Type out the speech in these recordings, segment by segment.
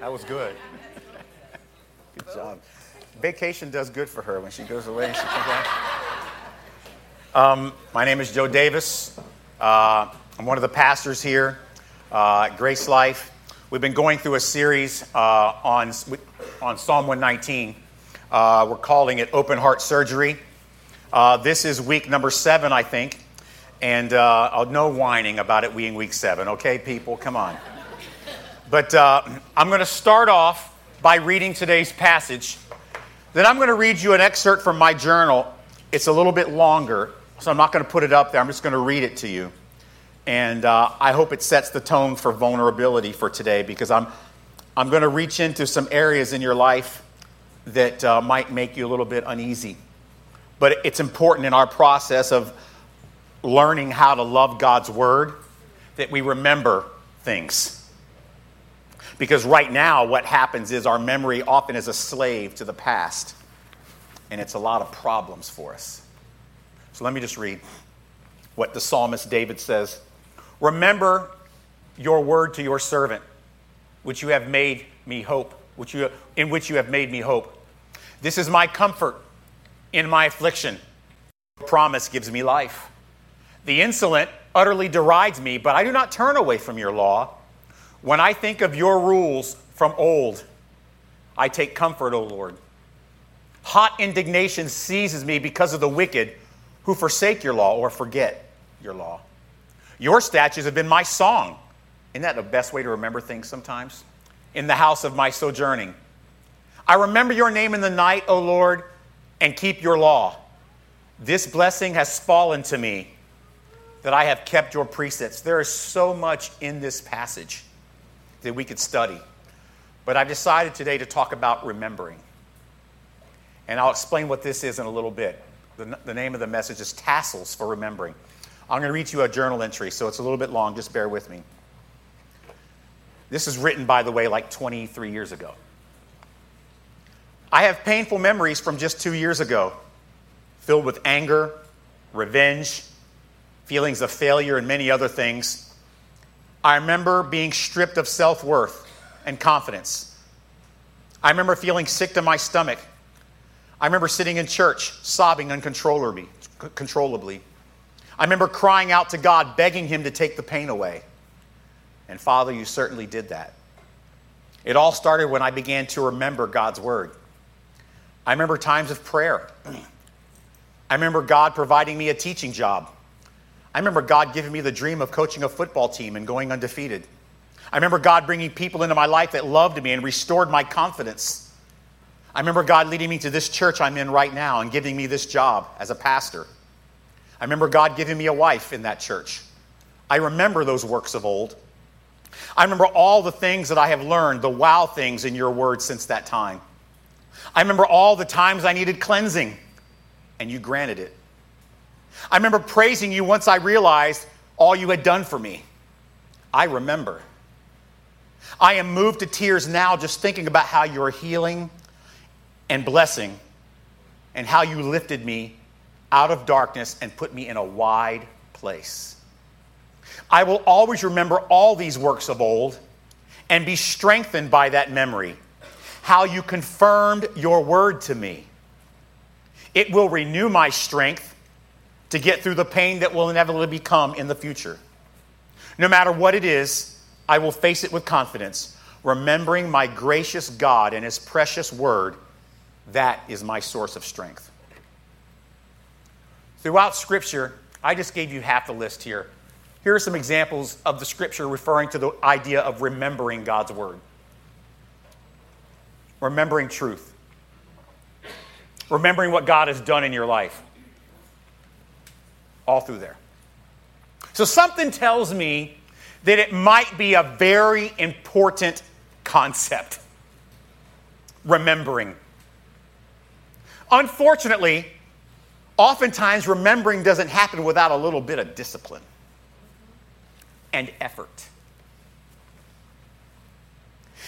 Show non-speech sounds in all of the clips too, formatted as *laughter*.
That was good. Good job. Vacation does good for her when she goes away and she comes back. Um, my name is Joe Davis. Uh, I'm one of the pastors here uh, at Grace Life. We've been going through a series uh, on, on Psalm 119. Uh, we're calling it Open Heart Surgery. Uh, this is week number seven, I think. And uh, no whining about it being week seven, okay, people? Come on. But uh, I'm going to start off by reading today's passage. Then I'm going to read you an excerpt from my journal. It's a little bit longer, so I'm not going to put it up there. I'm just going to read it to you. And uh, I hope it sets the tone for vulnerability for today because I'm, I'm going to reach into some areas in your life that uh, might make you a little bit uneasy. But it's important in our process of learning how to love God's Word that we remember things because right now, what happens is our memory often is a slave to the past, and it's a lot of problems for us. So let me just read what the psalmist David says Remember your word to your servant, which you have made me hope, which you, in which you have made me hope. This is my comfort in my affliction. Your promise gives me life. The insolent utterly derides me, but I do not turn away from your law. When I think of your rules from old, I take comfort, O Lord. Hot indignation seizes me because of the wicked who forsake your law or forget your law. Your statutes have been my song. Isn't that the best way to remember things sometimes? In the house of my sojourning. I remember your name in the night, O Lord, and keep your law. This blessing has fallen to me that I have kept your precepts. There is so much in this passage that we could study. But I've decided today to talk about remembering. And I'll explain what this is in a little bit. The, the name of the message is Tassels for Remembering. I'm going to read you a journal entry, so it's a little bit long. Just bear with me. This is written, by the way, like 23 years ago. I have painful memories from just two years ago, filled with anger, revenge, feelings of failure, and many other things I remember being stripped of self worth and confidence. I remember feeling sick to my stomach. I remember sitting in church, sobbing uncontrollably. Controllably. I remember crying out to God, begging Him to take the pain away. And Father, you certainly did that. It all started when I began to remember God's Word. I remember times of prayer. *clears throat* I remember God providing me a teaching job. I remember God giving me the dream of coaching a football team and going undefeated. I remember God bringing people into my life that loved me and restored my confidence. I remember God leading me to this church I'm in right now and giving me this job as a pastor. I remember God giving me a wife in that church. I remember those works of old. I remember all the things that I have learned, the wow things in your word since that time. I remember all the times I needed cleansing, and you granted it. I remember praising you once I realized all you had done for me. I remember. I am moved to tears now just thinking about how you are healing and blessing and how you lifted me out of darkness and put me in a wide place. I will always remember all these works of old and be strengthened by that memory, how you confirmed your word to me. It will renew my strength to get through the pain that will inevitably become in the future. No matter what it is, I will face it with confidence, remembering my gracious God and His precious word. That is my source of strength. Throughout Scripture, I just gave you half the list here. Here are some examples of the Scripture referring to the idea of remembering God's word. Remembering truth. Remembering what God has done in your life all through there. So something tells me that it might be a very important concept remembering. Unfortunately, oftentimes remembering doesn't happen without a little bit of discipline and effort.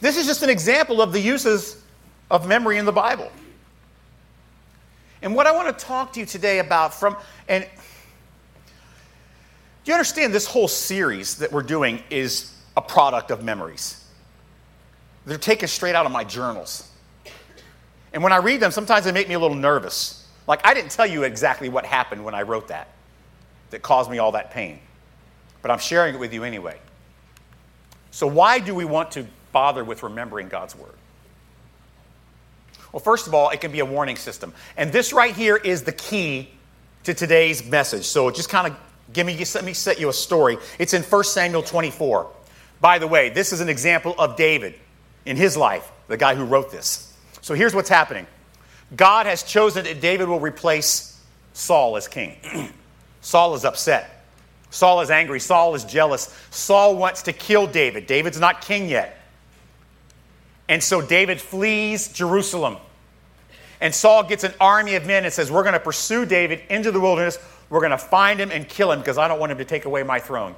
This is just an example of the uses of memory in the Bible. And what I want to talk to you today about from, and do you understand this whole series that we're doing is a product of memories? they're taken straight out of my journals. And when I read them, sometimes they make me a little nervous. Like, I didn't tell you exactly what happened when I wrote that, that caused me all that pain. But I'm sharing it with you anyway. So, why do we want to bother with remembering God's Word? Well, first of all, it can be a warning system. And this right here is the key to today's message. So, just kind of give me, let me set you a story. It's in 1 Samuel 24. By the way, this is an example of David in his life, the guy who wrote this. So here's what's happening God has chosen that David will replace Saul as king. *clears throat* Saul is upset. Saul is angry. Saul is jealous. Saul wants to kill David. David's not king yet. And so David flees Jerusalem. And Saul gets an army of men and says, We're going to pursue David into the wilderness. We're going to find him and kill him because I don't want him to take away my throne.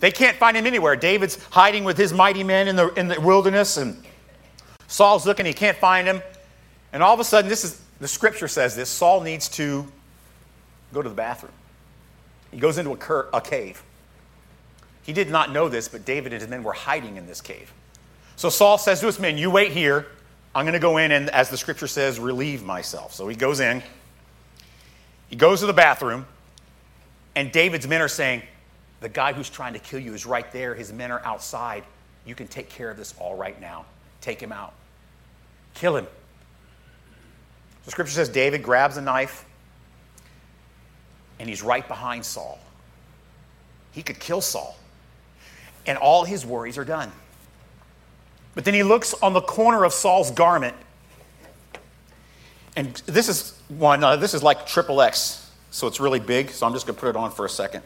They can't find him anywhere. David's hiding with his mighty men in the, in the wilderness, and Saul's looking, he can't find him. And all of a sudden, this is the scripture says this Saul needs to go to the bathroom. He goes into a, cur- a cave. He did not know this, but David and his men were hiding in this cave. So Saul says to his men, You wait here. I'm going to go in and, as the scripture says, relieve myself. So he goes in. He goes to the bathroom, and David's men are saying, The guy who's trying to kill you is right there. His men are outside. You can take care of this all right now. Take him out. Kill him. The scripture says David grabs a knife, and he's right behind Saul. He could kill Saul, and all his worries are done. But then he looks on the corner of Saul's garment. And this is one, uh, this is like triple X, so it's really big, so I'm just going to put it on for a second.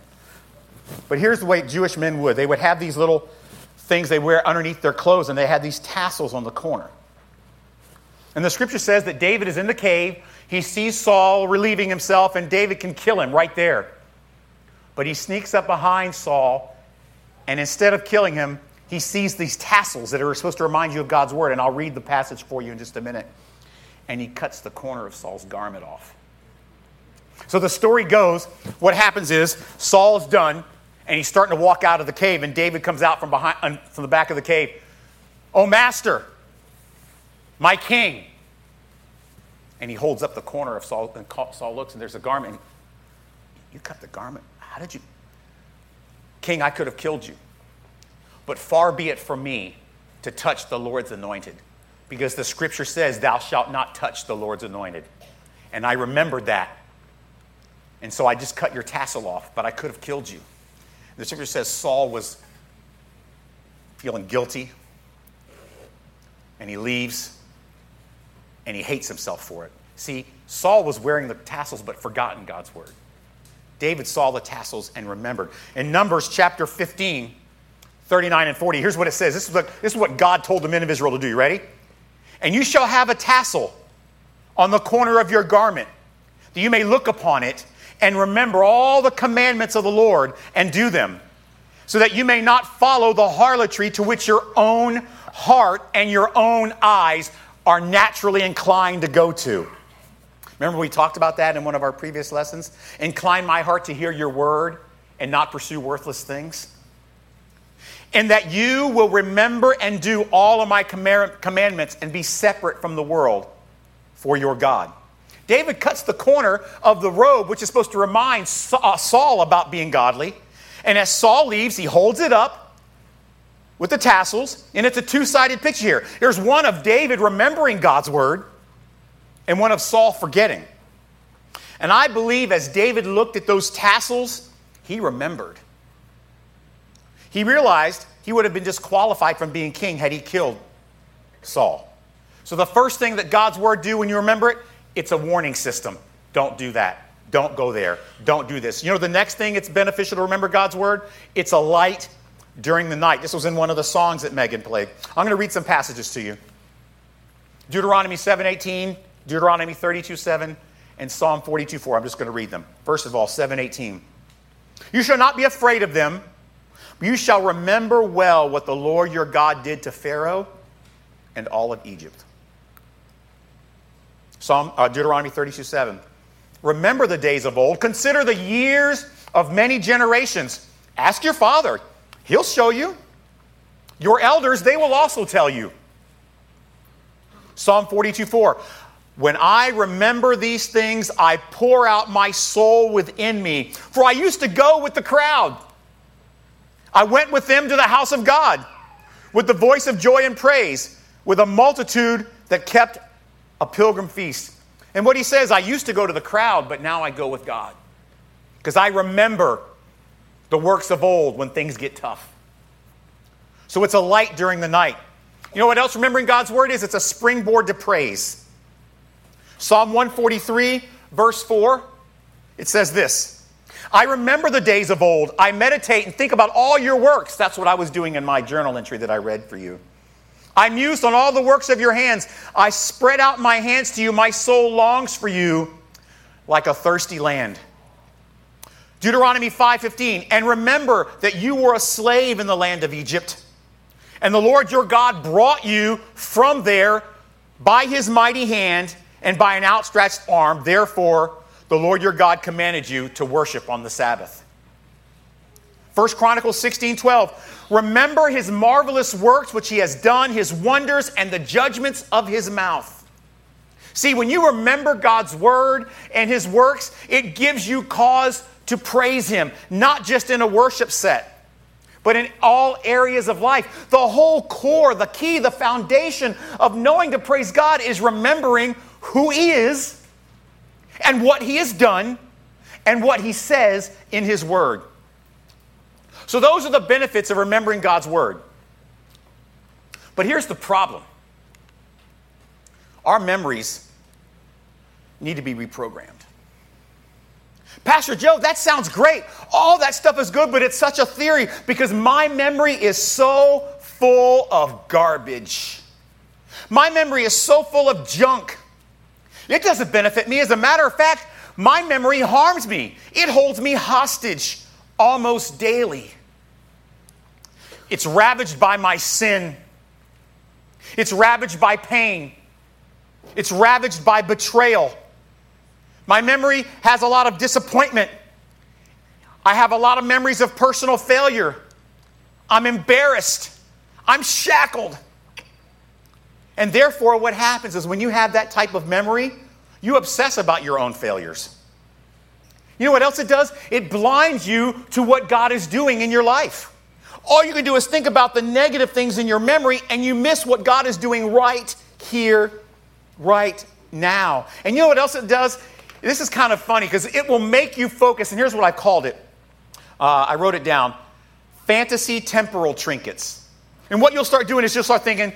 But here's the way Jewish men would they would have these little things they wear underneath their clothes, and they had these tassels on the corner. And the scripture says that David is in the cave. He sees Saul relieving himself, and David can kill him right there. But he sneaks up behind Saul, and instead of killing him, he sees these tassels that are supposed to remind you of God's word. And I'll read the passage for you in just a minute. And he cuts the corner of Saul's garment off. So the story goes what happens is Saul's done, and he's starting to walk out of the cave, and David comes out from, behind, from the back of the cave. Oh, master, my king. And he holds up the corner of Saul, and Saul looks, and there's a garment. You cut the garment? How did you? King, I could have killed you. But far be it from me to touch the Lord's anointed, because the scripture says, Thou shalt not touch the Lord's anointed. And I remembered that. And so I just cut your tassel off, but I could have killed you. The scripture says Saul was feeling guilty, and he leaves, and he hates himself for it. See, Saul was wearing the tassels but forgotten God's word. David saw the tassels and remembered. In Numbers chapter 15, 39 and 40. Here's what it says. This is what, this is what God told the men of Israel to do. You ready? And you shall have a tassel on the corner of your garment, that you may look upon it and remember all the commandments of the Lord and do them, so that you may not follow the harlotry to which your own heart and your own eyes are naturally inclined to go to. Remember, we talked about that in one of our previous lessons? Incline my heart to hear your word and not pursue worthless things and that you will remember and do all of my commandments and be separate from the world for your God. David cuts the corner of the robe, which is supposed to remind uh, Saul about being godly. And as Saul leaves, he holds it up with the tassels, and it's a two sided picture here. There's one of David remembering God's word, and one of Saul forgetting. And I believe as David looked at those tassels, he remembered. He realized he would have been disqualified from being king had he killed Saul. So the first thing that God's word do when you remember it, it's a warning system. Don't do that. Don't go there. Don't do this. You know the next thing it's beneficial to remember God's word? It's a light during the night. This was in one of the songs that Megan played. I'm going to read some passages to you. Deuteronomy 7:18, Deuteronomy 32:7, and Psalm 42:4. I'm just going to read them. First of all, 7:18. You shall not be afraid of them you shall remember well what the Lord your God did to Pharaoh and all of Egypt. Psalm uh, Deuteronomy 32 7. Remember the days of old. Consider the years of many generations. Ask your father, he'll show you. Your elders, they will also tell you. Psalm 42 4. When I remember these things, I pour out my soul within me. For I used to go with the crowd. I went with them to the house of God with the voice of joy and praise, with a multitude that kept a pilgrim feast. And what he says, I used to go to the crowd, but now I go with God. Because I remember the works of old when things get tough. So it's a light during the night. You know what else remembering God's word is? It's a springboard to praise. Psalm 143, verse 4, it says this I remember the days of old. I meditate and think about all your works. That's what I was doing in my journal entry that I read for you. I mused on all the works of your hands. I spread out my hands to you. My soul longs for you like a thirsty land. Deuteronomy 5:15 and remember that you were a slave in the land of Egypt and the Lord your God brought you from there by his mighty hand and by an outstretched arm. Therefore, the Lord your God commanded you to worship on the Sabbath. 1 Chronicles 16 12. Remember his marvelous works which he has done, his wonders, and the judgments of his mouth. See, when you remember God's word and his works, it gives you cause to praise him, not just in a worship set but in all areas of life. The whole core, the key, the foundation of knowing to praise God is remembering who He is and what He has done and what He says in His Word. So, those are the benefits of remembering God's Word. But here's the problem our memories need to be reprogrammed. Pastor Joe, that sounds great. All that stuff is good, but it's such a theory because my memory is so full of garbage. My memory is so full of junk. It doesn't benefit me. As a matter of fact, my memory harms me, it holds me hostage almost daily. It's ravaged by my sin, it's ravaged by pain, it's ravaged by betrayal. My memory has a lot of disappointment. I have a lot of memories of personal failure. I'm embarrassed. I'm shackled. And therefore, what happens is when you have that type of memory, you obsess about your own failures. You know what else it does? It blinds you to what God is doing in your life. All you can do is think about the negative things in your memory, and you miss what God is doing right here, right now. And you know what else it does? This is kind of funny because it will make you focus, and here's what I called it. Uh, I wrote it down fantasy temporal trinkets. And what you'll start doing is you'll start thinking,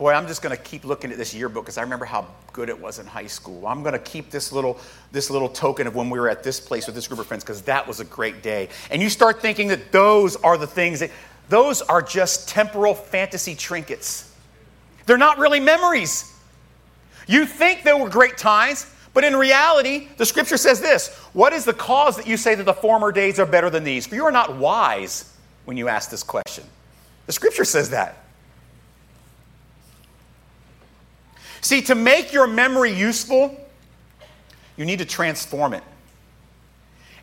boy, I'm just going to keep looking at this yearbook because I remember how good it was in high school. I'm going to keep this little, this little token of when we were at this place with this group of friends because that was a great day. And you start thinking that those are the things that, those are just temporal fantasy trinkets. They're not really memories. You think there were great times, but in reality, the scripture says this What is the cause that you say that the former days are better than these? For you are not wise when you ask this question. The scripture says that. See, to make your memory useful, you need to transform it.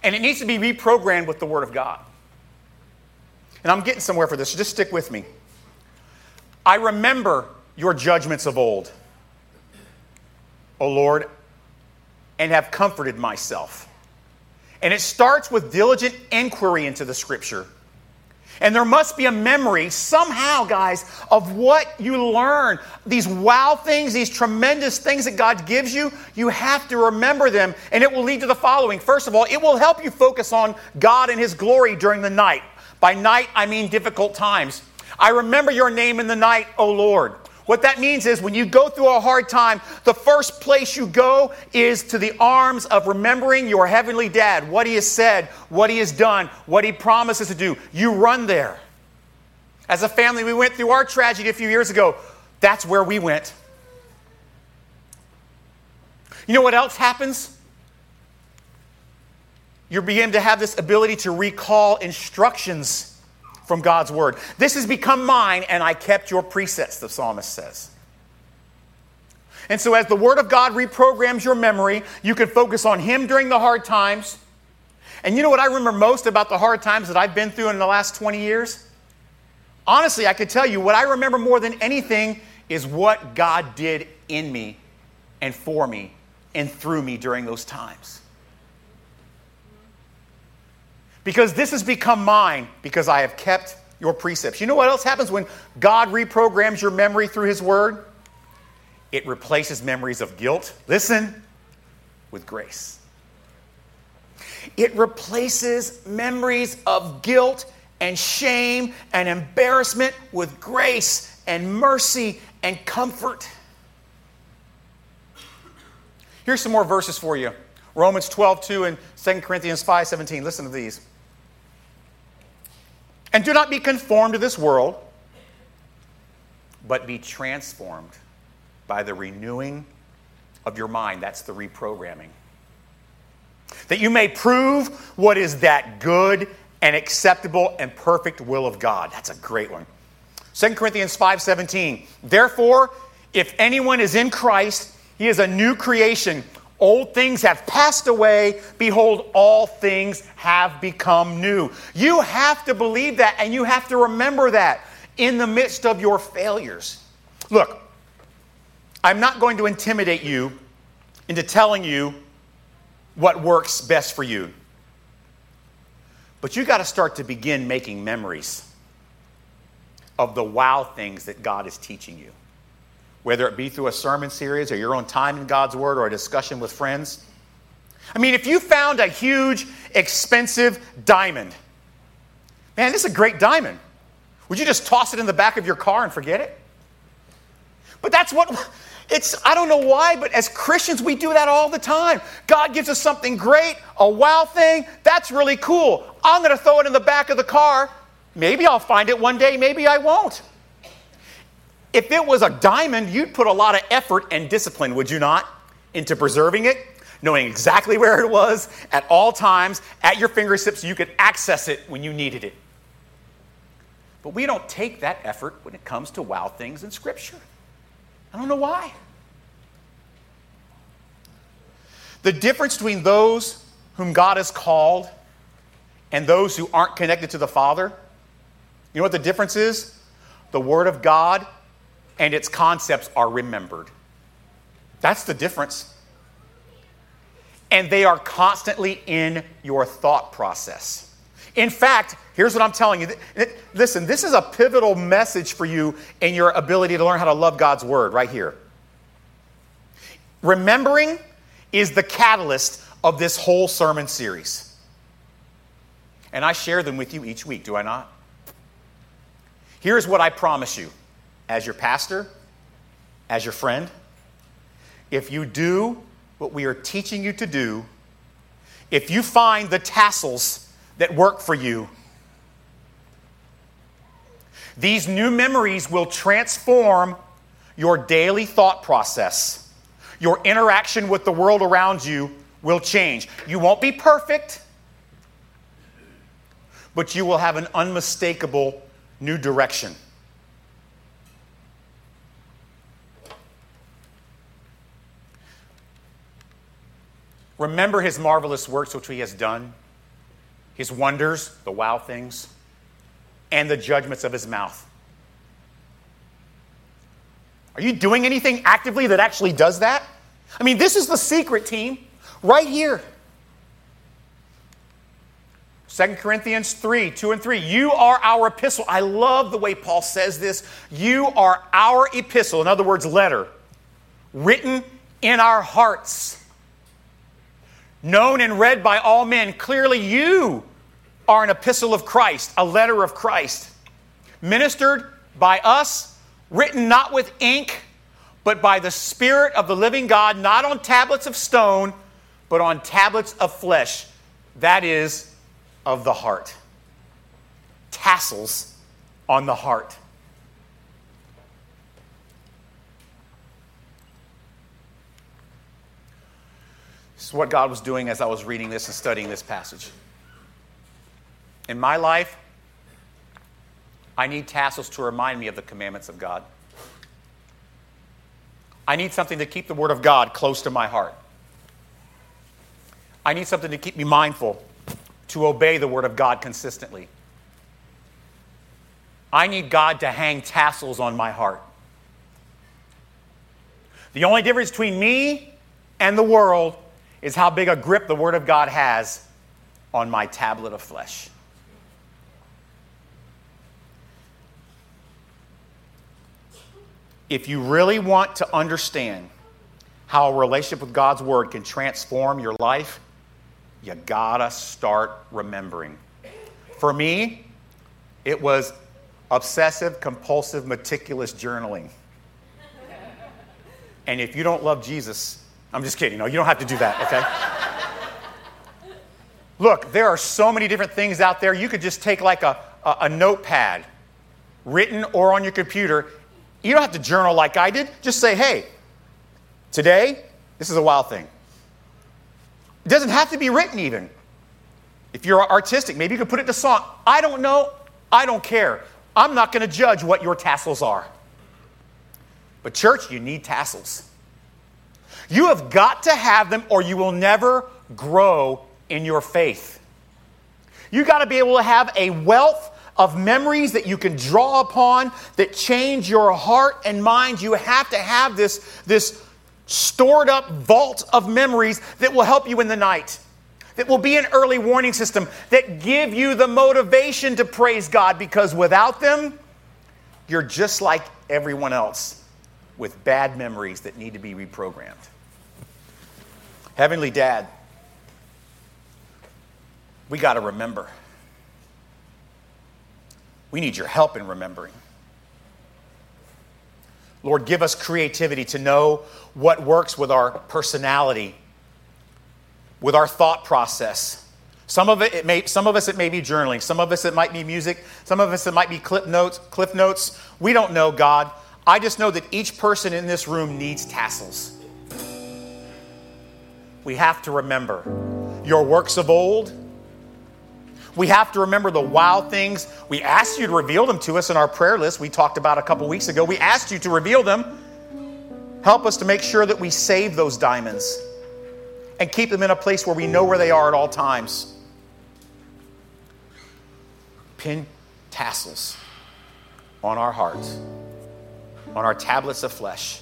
And it needs to be reprogrammed with the Word of God. And I'm getting somewhere for this, so just stick with me. I remember your judgments of old. O Lord, and have comforted myself. And it starts with diligent inquiry into the scripture. And there must be a memory somehow, guys, of what you learn. These wow things, these tremendous things that God gives you, you have to remember them. And it will lead to the following. First of all, it will help you focus on God and His glory during the night. By night, I mean difficult times. I remember your name in the night, O Lord. What that means is when you go through a hard time, the first place you go is to the arms of remembering your heavenly dad, what he has said, what he has done, what he promises to do. You run there. As a family, we went through our tragedy a few years ago. That's where we went. You know what else happens? You begin to have this ability to recall instructions from God's word. This has become mine, and I kept your precepts, the psalmist says. And so, as the word of God reprograms your memory, you can focus on Him during the hard times. And you know what I remember most about the hard times that I've been through in the last 20 years? honestly, I could tell you what I remember more than anything is what God did in me and for me and through me during those times. Because this has become mine because I have kept your precepts. You know what else happens when God reprograms your memory through His Word? It replaces memories of guilt. Listen, with grace. It replaces memories of guilt and shame and embarrassment with grace and mercy and comfort. Here's some more verses for you. Romans 12, 2 and 2 Corinthians 5, 17. Listen to these. And do not be conformed to this world, but be transformed by the renewing of your mind. That's the reprogramming. That you may prove what is that good and acceptable and perfect will of God. That's a great one. 2 Corinthians 5:17. Therefore, if anyone is in Christ, he is a new creation. Old things have passed away. Behold, all things have become new. You have to believe that and you have to remember that in the midst of your failures. Look, I'm not going to intimidate you into telling you what works best for you. But you got to start to begin making memories of the wow things that God is teaching you whether it be through a sermon series or your own time in God's Word or a discussion with friends. I mean, if you found a huge, expensive diamond, man, this is a great diamond. Would you just toss it in the back of your car and forget it? But that's what it's, I don't know why, but as Christians, we do that all the time. God gives us something great, a wow thing, that's really cool. I'm going to throw it in the back of the car. Maybe I'll find it one day, maybe I won't. If it was a diamond, you'd put a lot of effort and discipline, would you not, into preserving it, knowing exactly where it was at all times, at your fingertips, so you could access it when you needed it. But we don't take that effort when it comes to wow things in Scripture. I don't know why. The difference between those whom God has called and those who aren't connected to the Father, you know what the difference is? The Word of God and its concepts are remembered. That's the difference. And they are constantly in your thought process. In fact, here's what I'm telling you. Listen, this is a pivotal message for you in your ability to learn how to love God's word right here. Remembering is the catalyst of this whole sermon series. And I share them with you each week, do I not? Here's what I promise you as your pastor, as your friend, if you do what we are teaching you to do, if you find the tassels that work for you, these new memories will transform your daily thought process. Your interaction with the world around you will change. You won't be perfect, but you will have an unmistakable new direction. Remember his marvelous works which he has done, his wonders, the wow things, and the judgments of his mouth. Are you doing anything actively that actually does that? I mean, this is the secret team right here. 2 Corinthians 3, 2 and 3. You are our epistle. I love the way Paul says this. You are our epistle, in other words, letter, written in our hearts known and read by all men. Clearly, you are an epistle of Christ, a letter of Christ, ministered by us, written not with ink, but by the Spirit of the living God, not on tablets of stone, but on tablets of flesh, that is, of the heart. Tassels on the heart. Is what God was doing as I was reading this and studying this passage. In my life, I need tassels to remind me of the commandments of God. I need something to keep the Word of God close to my heart. I need something to keep me mindful to obey the Word of God consistently. I need God to hang tassels on my heart. The only difference between me and the world is how big a grip the Word of God has on my tablet of flesh. If you really want to understand how a relationship with God's Word can transform your life, you gotta start remembering. For me, it was obsessive, compulsive, meticulous journaling. And if you don't love Jesus, I'm just kidding. No, you don't have to do that, okay? Look, there are so many different things out there. You could just take like a, a, a, notepad, written or on your computer. You don't have to journal like I did. Just say, hey, today, this is a wow thing. It doesn't have to be written even. If you're artistic, maybe you could put it to song. I don't know. I don't care. I'm not going to judge what your tassels are. But, church, you need tassels. You have got to have them, or you will never grow in your faith. You got to be able to have a wealth of memories that you can draw upon that change your heart and mind. You have to have this, this stored up vault of memories that will help you in the night, that will be an early warning system, that give you the motivation to praise God because without them, you're just like everyone else with bad memories that need to be reprogrammed. Heavenly Dad, we got to remember. We need your help in remembering. Lord, give us creativity to know what works with our personality, with our thought process. Some of it, it may, some of us it may be journaling. Some of us it might be music. Some of us it might be clip notes, cliff notes. We don't know, God. I just know that each person in this room needs tassels. We have to remember your works of old. We have to remember the wow things. We asked you to reveal them to us in our prayer list we talked about a couple weeks ago. We asked you to reveal them. Help us to make sure that we save those diamonds and keep them in a place where we know where they are at all times. Pin tassels on our hearts on our tablets of flesh.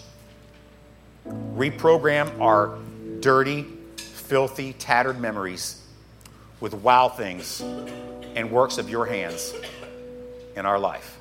Reprogram our dirty, filthy, tattered memories with wow things and works of your hands in our life.